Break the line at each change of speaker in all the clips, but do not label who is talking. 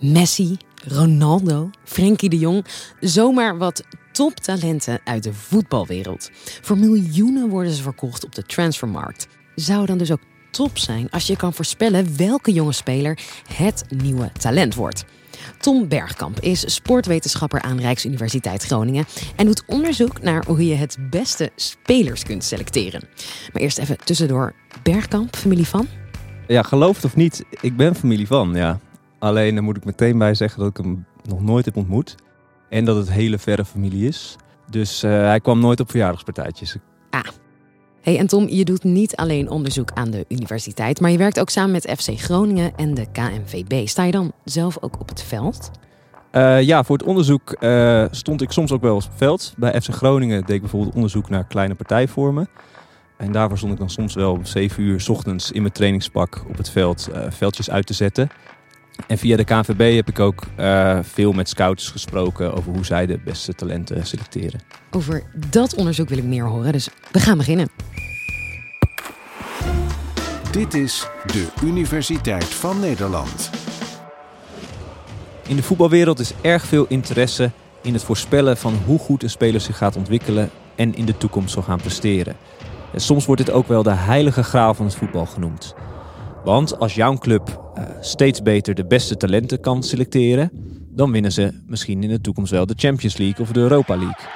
Messi, Ronaldo, Frenkie de Jong. Zomaar wat toptalenten uit de voetbalwereld. Voor miljoenen worden ze verkocht op de transfermarkt. Zou dan dus ook top zijn als je kan voorspellen welke jonge speler het nieuwe talent wordt. Tom Bergkamp is sportwetenschapper aan Rijksuniversiteit Groningen en doet onderzoek naar hoe je het beste spelers kunt selecteren. Maar eerst even tussendoor. Bergkamp, familie van?
Ja, geloof het of niet, ik ben familie van, ja. Alleen daar moet ik meteen bij zeggen dat ik hem nog nooit heb ontmoet. En dat het hele verre familie is. Dus uh, hij kwam nooit op verjaardagspartijtjes.
Ah. Hey, en Tom, je doet niet alleen onderzoek aan de universiteit, maar je werkt ook samen met FC Groningen en de KNVB. Sta je dan zelf ook op het veld?
Uh, ja, voor het onderzoek uh, stond ik soms ook wel op het veld. Bij FC Groningen deed ik bijvoorbeeld onderzoek naar kleine partijvormen. En daarvoor stond ik dan soms wel om 7 uur s ochtends in mijn trainingspak op het veld veldjes uit te zetten. En via de KNVB heb ik ook uh, veel met scouts gesproken over hoe zij de beste talenten selecteren.
Over dat onderzoek wil ik meer horen, dus we gaan beginnen.
Dit is de Universiteit van Nederland.
In de voetbalwereld is erg veel interesse in het voorspellen van hoe goed een speler zich gaat ontwikkelen en in de toekomst zal gaan presteren. En soms wordt dit ook wel de heilige graal van het voetbal genoemd. Want als jouw club steeds beter de beste talenten kan selecteren, dan winnen ze misschien in de toekomst wel de Champions League of de Europa League.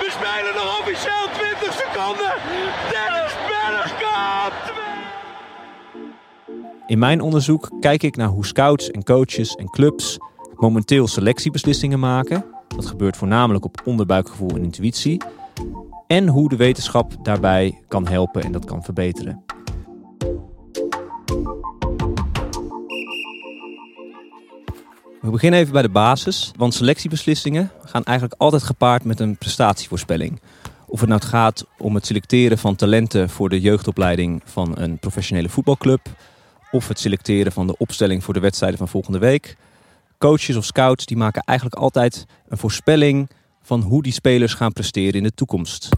We spelen nog officieel 20 seconden. Dennis Bergkamp.
In mijn onderzoek kijk ik naar hoe scouts en coaches en clubs momenteel selectiebeslissingen maken. Dat gebeurt voornamelijk op onderbuikgevoel en intuïtie. En hoe de wetenschap daarbij kan helpen en dat kan verbeteren. We beginnen even bij de basis, want selectiebeslissingen gaan eigenlijk altijd gepaard met een prestatievoorspelling. Of het nou gaat om het selecteren van talenten voor de jeugdopleiding van een professionele voetbalclub, of het selecteren van de opstelling voor de wedstrijden van volgende week. Coaches of scouts die maken eigenlijk altijd een voorspelling van hoe die spelers gaan presteren in de toekomst.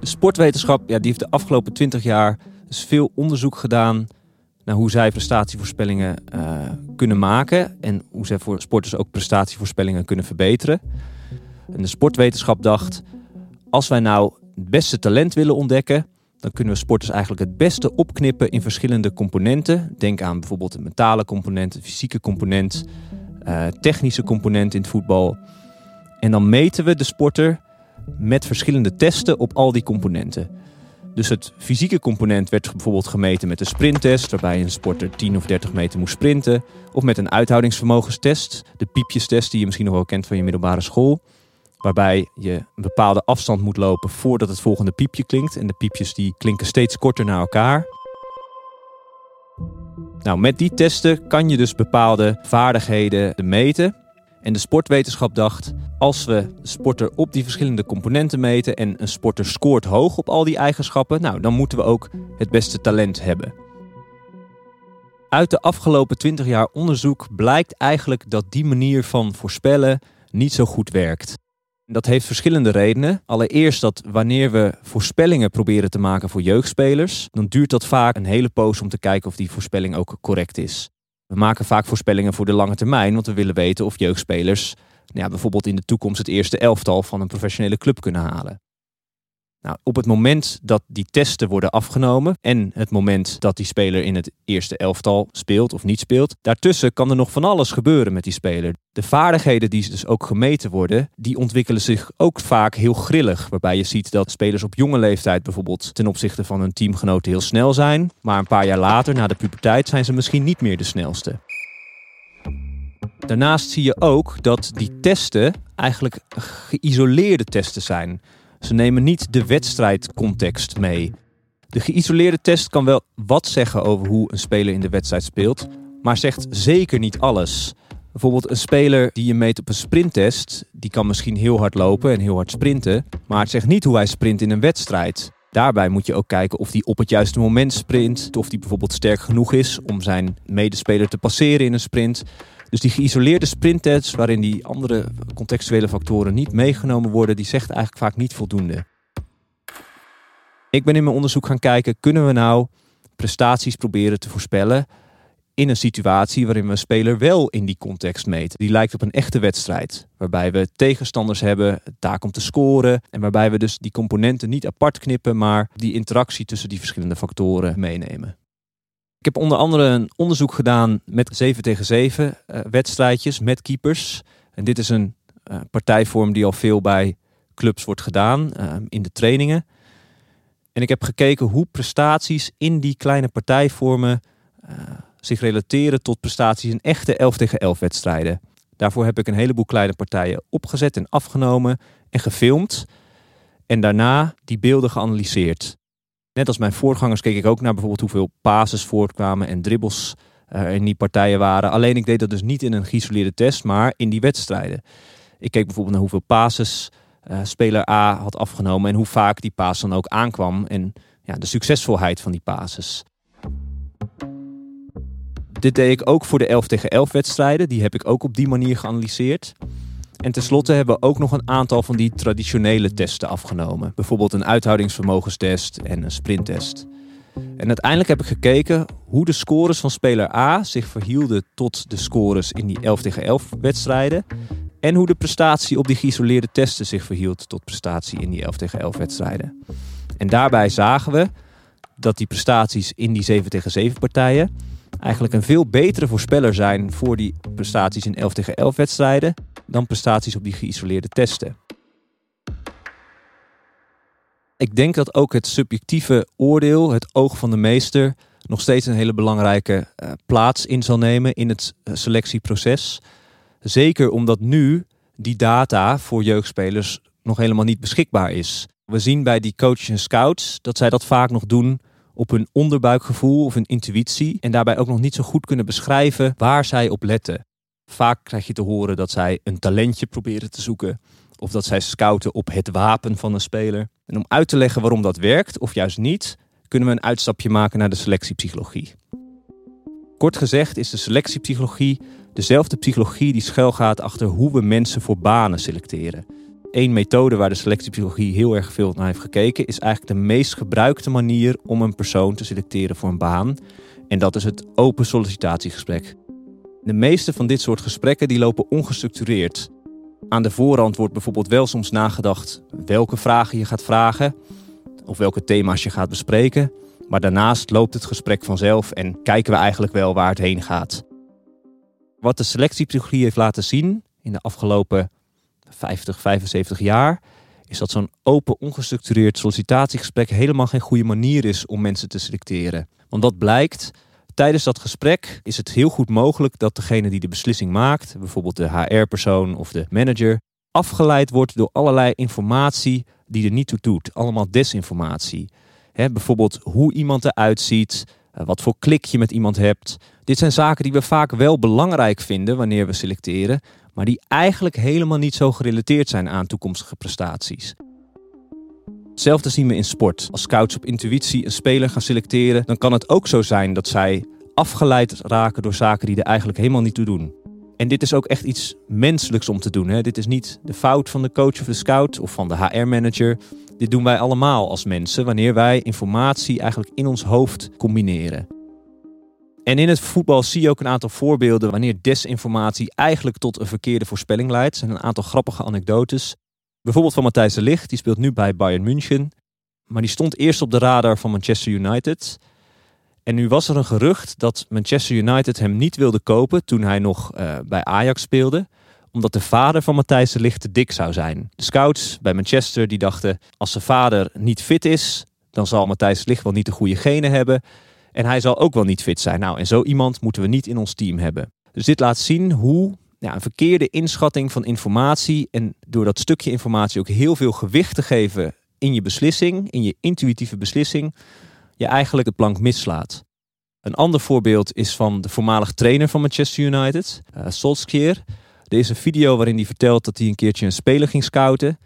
De sportwetenschap ja, die heeft de afgelopen 20 jaar dus veel onderzoek gedaan naar hoe zij prestatievoorspellingen uh, kunnen maken en hoe zij voor sporters ook prestatievoorspellingen kunnen verbeteren. En de sportwetenschap dacht, als wij nou het beste talent willen ontdekken, dan kunnen we sporters eigenlijk het beste opknippen in verschillende componenten. Denk aan bijvoorbeeld de mentale component, de fysieke component, uh, technische component in het voetbal. En dan meten we de sporter met verschillende testen op al die componenten. Dus het fysieke component werd bijvoorbeeld gemeten met een sprinttest, waarbij een sporter 10 of 30 meter moest sprinten. Of met een uithoudingsvermogenstest, de piepjestest die je misschien nog wel kent van je middelbare school. Waarbij je een bepaalde afstand moet lopen voordat het volgende piepje klinkt. En de piepjes die klinken steeds korter naar elkaar. Nou, met die testen kan je dus bepaalde vaardigheden meten. En de sportwetenschap dacht, als we sporter op die verschillende componenten meten en een sporter scoort hoog op al die eigenschappen, nou, dan moeten we ook het beste talent hebben. Uit de afgelopen 20 jaar onderzoek blijkt eigenlijk dat die manier van voorspellen niet zo goed werkt. Dat heeft verschillende redenen. Allereerst dat wanneer we voorspellingen proberen te maken voor jeugdspelers, dan duurt dat vaak een hele poos om te kijken of die voorspelling ook correct is. We maken vaak voorspellingen voor de lange termijn, want we willen weten of jeugdspelers ja, bijvoorbeeld in de toekomst het eerste elftal van een professionele club kunnen halen. Nou, op het moment dat die testen worden afgenomen en het moment dat die speler in het eerste elftal speelt of niet speelt, daartussen kan er nog van alles gebeuren met die speler. De vaardigheden die dus ook gemeten worden, die ontwikkelen zich ook vaak heel grillig. Waarbij je ziet dat spelers op jonge leeftijd bijvoorbeeld ten opzichte van hun teamgenoten heel snel zijn, maar een paar jaar later, na de puberteit, zijn ze misschien niet meer de snelste. Daarnaast zie je ook dat die testen eigenlijk geïsoleerde testen zijn. Ze nemen niet de wedstrijdcontext mee. De geïsoleerde test kan wel wat zeggen over hoe een speler in de wedstrijd speelt, maar zegt zeker niet alles. Bijvoorbeeld een speler die je meet op een sprinttest, die kan misschien heel hard lopen en heel hard sprinten, maar het zegt niet hoe hij sprint in een wedstrijd. Daarbij moet je ook kijken of hij op het juiste moment sprint, of hij bijvoorbeeld sterk genoeg is om zijn medespeler te passeren in een sprint. Dus die geïsoleerde sprinttests, waarin die andere contextuele factoren niet meegenomen worden, die zegt eigenlijk vaak niet voldoende. Ik ben in mijn onderzoek gaan kijken, kunnen we nou prestaties proberen te voorspellen in een situatie waarin we een speler wel in die context meten. Die lijkt op een echte wedstrijd, waarbij we tegenstanders hebben, taak om te scoren en waarbij we dus die componenten niet apart knippen, maar die interactie tussen die verschillende factoren meenemen. Ik heb onder andere een onderzoek gedaan met 7 tegen 7 uh, wedstrijdjes met keepers. En dit is een uh, partijvorm die al veel bij clubs wordt gedaan uh, in de trainingen. En ik heb gekeken hoe prestaties in die kleine partijvormen zich relateren tot prestaties in echte 11 tegen 11 wedstrijden. Daarvoor heb ik een heleboel kleine partijen opgezet en afgenomen en gefilmd. En daarna die beelden geanalyseerd. Net als mijn voorgangers keek ik ook naar bijvoorbeeld hoeveel pases voortkwamen en dribbles er in die partijen waren. Alleen ik deed dat dus niet in een geïsoleerde test, maar in die wedstrijden. Ik keek bijvoorbeeld naar hoeveel pases uh, speler A had afgenomen en hoe vaak die paas dan ook aankwam en ja, de succesvolheid van die pases. Dit deed ik ook voor de 11 tegen 11 wedstrijden. Die heb ik ook op die manier geanalyseerd. En tenslotte hebben we ook nog een aantal van die traditionele testen afgenomen. Bijvoorbeeld een uithoudingsvermogenstest en een sprinttest. En uiteindelijk heb ik gekeken hoe de scores van speler A zich verhielden tot de scores in die 11 tegen 11 wedstrijden. En hoe de prestatie op die geïsoleerde testen zich verhield tot prestatie in die 11 tegen 11 wedstrijden. En daarbij zagen we dat die prestaties in die 7 tegen 7 partijen eigenlijk een veel betere voorspeller zijn voor die prestaties in 11 tegen 11 wedstrijden dan prestaties op die geïsoleerde testen. Ik denk dat ook het subjectieve oordeel, het oog van de meester, nog steeds een hele belangrijke uh, plaats in zal nemen in het uh, selectieproces. Zeker omdat nu die data voor jeugdspelers nog helemaal niet beschikbaar is. We zien bij die coaches en scouts dat zij dat vaak nog doen op hun onderbuikgevoel of hun intuïtie en daarbij ook nog niet zo goed kunnen beschrijven waar zij op letten. Vaak krijg je te horen dat zij een talentje proberen te zoeken of dat zij scouten op het wapen van een speler. En om uit te leggen waarom dat werkt of juist niet, kunnen we een uitstapje maken naar de selectiepsychologie. Kort gezegd is de selectiepsychologie dezelfde psychologie die schuilgaat achter hoe we mensen voor banen selecteren. Eén methode waar de selectiepsychologie heel erg veel naar heeft gekeken, is eigenlijk de meest gebruikte manier om een persoon te selecteren voor een baan. En dat is het open sollicitatiegesprek. De meeste van dit soort gesprekken die lopen ongestructureerd. Aan de voorhand wordt bijvoorbeeld wel soms nagedacht welke vragen je gaat vragen of welke thema's je gaat bespreken. Maar daarnaast loopt het gesprek vanzelf en kijken we eigenlijk wel waar het heen gaat. Wat de selectiepsychologie heeft laten zien in de afgelopen 50, 75 jaar, is dat zo'n open, ongestructureerd sollicitatiegesprek helemaal geen goede manier is om mensen te selecteren. Want wat blijkt, tijdens dat gesprek is het heel goed mogelijk dat degene die de beslissing maakt, bijvoorbeeld de HR-persoon of de manager, afgeleid wordt door allerlei informatie die er niet toe doet. Allemaal desinformatie. bijvoorbeeld hoe iemand eruit ziet, eh, wat voor klik je met iemand hebt. Dit zijn zaken die we vaak wel belangrijk vinden wanneer we selecteren, maar die eigenlijk helemaal niet zo gerelateerd zijn aan toekomstige prestaties. Hetzelfde zien we in sport. Als scouts op intuïtie een speler gaan selecteren, dan kan het ook zo zijn dat zij afgeleid raken door zaken die er eigenlijk helemaal niet toe doen. En dit is ook echt iets menselijks om te doen. Hè? Dit is niet de fout van de coach of de scout of van de HR-manager. Dit doen wij allemaal als mensen wanneer wij informatie eigenlijk in ons hoofd combineren. En in het voetbal zie je ook een aantal voorbeelden wanneer desinformatie eigenlijk tot een verkeerde voorspelling leidt. Er zijn een aantal grappige anekdotes. Bijvoorbeeld van Matthijs de Ligt, die speelt nu bij Bayern München. Maar die stond eerst op de radar van Manchester United. En nu was er een gerucht dat Manchester United hem niet wilde kopen toen hij nog uh, bij Ajax speelde omdat de vader van Matthijs de Ligt te dik zou zijn. De scouts bij Manchester die dachten, als zijn vader niet fit is, dan zal Matthijs de Ligt wel niet de goede genen hebben. En hij zal ook wel niet fit zijn. Nou, en zo iemand moeten we niet in ons team hebben. Dus dit laat zien hoe ja, een verkeerde inschatting van informatie en door dat stukje informatie ook heel veel gewicht te geven in je beslissing, in je intuïtieve beslissing, je eigenlijk het plank mislaat. Een ander voorbeeld is van de voormalig trainer van Manchester United, uh, Solskjaer. Er is een video waarin hij vertelt dat hij een keertje een speler ging scouten.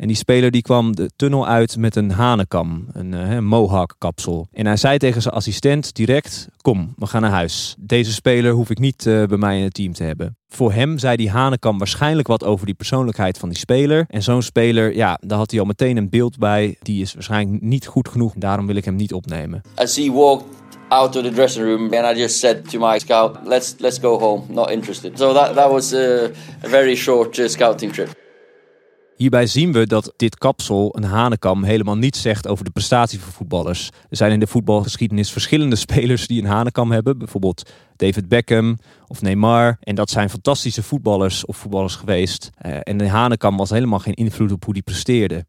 En die speler die kwam de tunnel uit met een hanenkam, een uh, mohawk kapsel. En hij zei tegen zijn assistent direct, kom, we gaan naar huis. Deze speler hoef ik niet uh, bij mij in het team te hebben. Voor hem zei die hanekam waarschijnlijk wat over die persoonlijkheid van die speler. En zo'n speler, ja, daar had hij al meteen een beeld bij. Die is waarschijnlijk niet goed genoeg, daarom wil ik hem niet opnemen.
As he walked out of the dressing room, and I just said to my scout, "Let's let's go home. Not interested." So that that was a very short uh, scouting trip.
Hierbij zien we dat dit kapsel, een hanekam, helemaal niets zegt over de prestatie van voetballers. Er zijn in de voetbalgeschiedenis verschillende spelers die een hanekam hebben. Bijvoorbeeld David Beckham of Neymar. En dat zijn fantastische voetballers of voetballers geweest. Uh, en de hanekam was helemaal geen invloed op hoe die presteerde.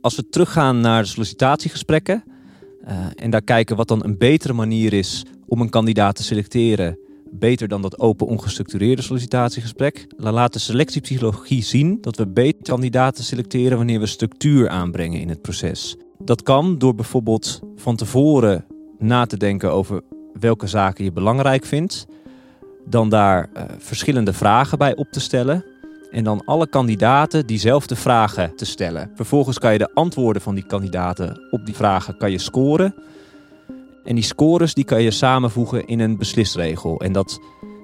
Als we teruggaan naar de sollicitatiegesprekken uh, en daar kijken wat dan een betere manier is om een kandidaat te selecteren beter dan dat open ongestructureerde sollicitatiegesprek. Laat de selectiepsychologie zien dat we beter kandidaten selecteren wanneer we structuur aanbrengen in het proces. Dat kan door bijvoorbeeld van tevoren na te denken over welke zaken je belangrijk vindt, dan daar uh, verschillende vragen bij op te stellen en dan alle kandidaten diezelfde vragen te stellen. Vervolgens kan je de antwoorden van die kandidaten op die vragen kan je scoren. En die scores die kan je samenvoegen in een beslisregel. En dat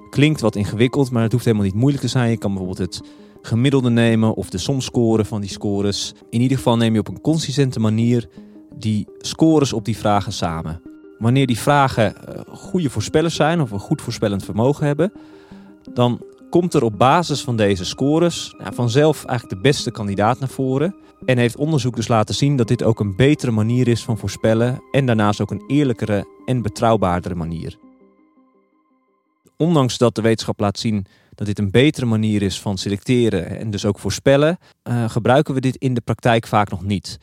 klinkt wat ingewikkeld, maar het hoeft helemaal niet moeilijk te zijn. Je kan bijvoorbeeld het gemiddelde nemen of de somscore van die scores. In ieder geval neem je op een consistente manier die scores op die vragen samen. Wanneer die vragen eh, goede voorspellers zijn of een goed voorspellend vermogen hebben, dan komt er op basis van deze scores nou, vanzelf eigenlijk de beste kandidaat naar voren. En heeft onderzoek dus laten zien dat dit ook een betere manier is van voorspellen en daarnaast ook een eerlijkere en betrouwbaardere manier. Ondanks dat de wetenschap laat zien dat dit een betere manier is van selecteren en dus ook voorspellen, uh, gebruiken we dit in de praktijk vaak nog niet.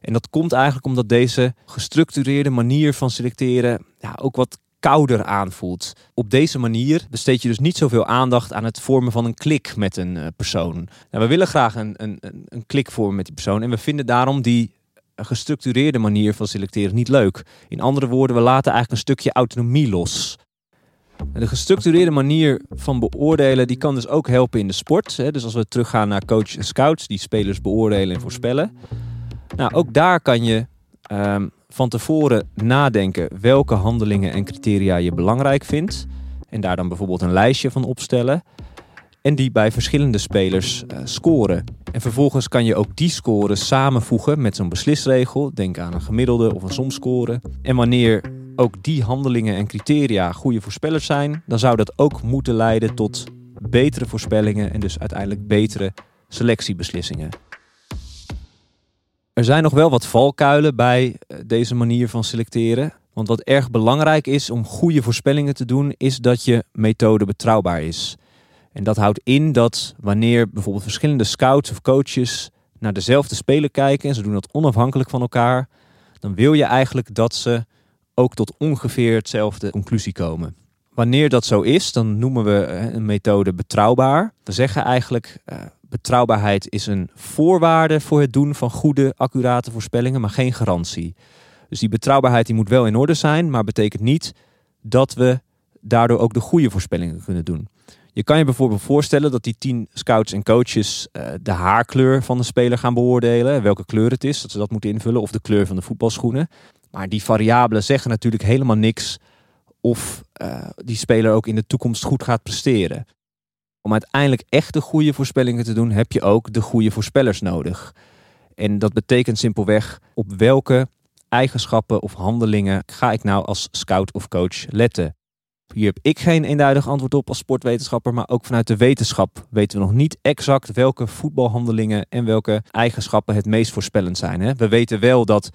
En dat komt eigenlijk omdat deze gestructureerde manier van selecteren ja, ook wat kouder aanvoelt. Op deze manier besteed je dus niet zoveel aandacht aan het vormen van een klik met een uh, persoon. Nou, we willen graag een, een, een klik vormen met die persoon en we vinden daarom die gestructureerde manier van selecteren niet leuk. In andere woorden, we laten eigenlijk een stukje autonomie los. De gestructureerde manier van beoordelen die kan dus ook helpen in de sport. Dus als we teruggaan naar coach en scouts die spelers beoordelen en voorspellen. Nou, ook daar kan je um, van tevoren nadenken welke handelingen en criteria je belangrijk vindt. En daar dan bijvoorbeeld een lijstje van opstellen. En die bij verschillende spelers uh, scoren. En vervolgens kan je ook die scores samenvoegen met zo'n beslisregel. Denk aan een gemiddelde of een somscore. En wanneer ook die handelingen en criteria goede voorspellers zijn, dan zou dat ook moeten leiden tot betere voorspellingen en dus uiteindelijk betere selectiebeslissingen. Er zijn nog wel wat valkuilen bij eh, deze manier van selecteren. Want wat erg belangrijk is om goede voorspellingen te doen, is dat je methode betrouwbaar is. En dat houdt in dat wanneer bijvoorbeeld verschillende scouts of coaches naar dezelfde speler kijken en ze doen dat onafhankelijk van elkaar, dan wil je eigenlijk dat ze ook tot ongeveer hetzelfde conclusie komen. Wanneer dat zo is, dan noemen we eh, een methode betrouwbaar. We zeggen eigenlijk uh, betrouwbaarheid is een voorwaarde voor het doen van goede, accurate voorspellingen, maar geen garantie. Dus die betrouwbaarheid die moet wel in orde zijn, maar betekent niet dat we daardoor ook de goede voorspellingen kunnen doen. Je kan je bijvoorbeeld voorstellen dat die tien scouts en coaches uh, de haarkleur van de speler gaan beoordelen, welke kleur het is, dat ze dat moeten invullen, of de kleur van de voetbalschoenen. Maar die variabelen zeggen natuurlijk helemaal niks of uh, die speler ook in de toekomst goed gaat presteren. Om uiteindelijk echt de goede voorspellingen te doen, heb je ook de goede voorspellers nodig. En dat betekent simpelweg op welke eigenschappen of handelingen ga ik nou als scout of coach letten. Hier heb ik geen eenduidig antwoord op als sportwetenschapper, maar ook vanuit de wetenschap weten we nog niet exact welke voetbalhandelingen en welke eigenschappen het meest voorspellend zijn. Hè? We weten wel dat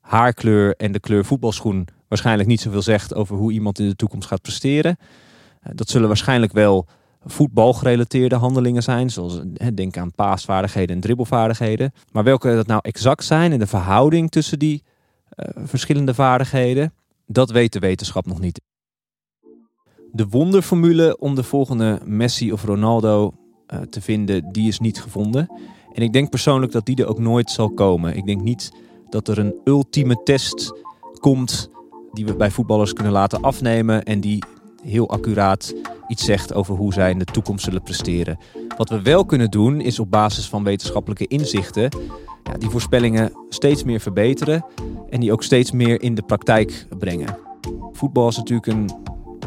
haarkleur en de kleur voetbalschoen waarschijnlijk niet zoveel zegt over hoe iemand in de toekomst gaat presteren. Dat zullen waarschijnlijk wel voetbalgerelateerde handelingen zijn, zoals denk aan paasvaardigheden en dribbelvaardigheden. Maar welke dat nou exact zijn en de verhouding tussen die uh, verschillende vaardigheden, dat weet de wetenschap nog niet. De wonderformule om de volgende Messi of Ronaldo uh, te vinden, die is niet gevonden. En ik denk persoonlijk dat die er ook nooit zal komen. Ik denk niet dat er een ultieme test komt die we bij voetballers kunnen laten afnemen en die heel accuraat iets zegt over hoe zij in de toekomst zullen presteren. Wat we wel kunnen doen is op basis van wetenschappelijke inzichten ja, die voorspellingen steeds meer verbeteren en die ook steeds meer in de praktijk brengen. Voetbal is natuurlijk een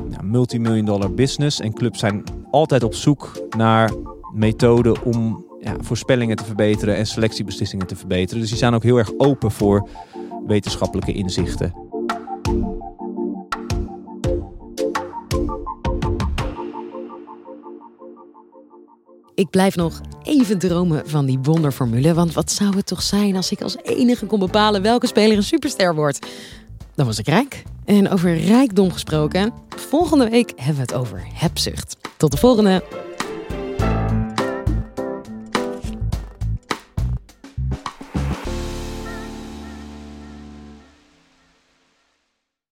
ja, multimillion dollar business en clubs zijn altijd op zoek naar methoden om ja, voorspellingen te verbeteren en selectiebeslissingen te verbeteren. Dus die zijn ook heel erg open voor wetenschappelijke inzichten.
Ik blijf nog even dromen van die wonderformule. Want wat zou het toch zijn als ik als enige kon bepalen welke speler een superster wordt? Dan was ik rijk. En over rijkdom gesproken, volgende week hebben we het over hebzucht. Tot de volgende!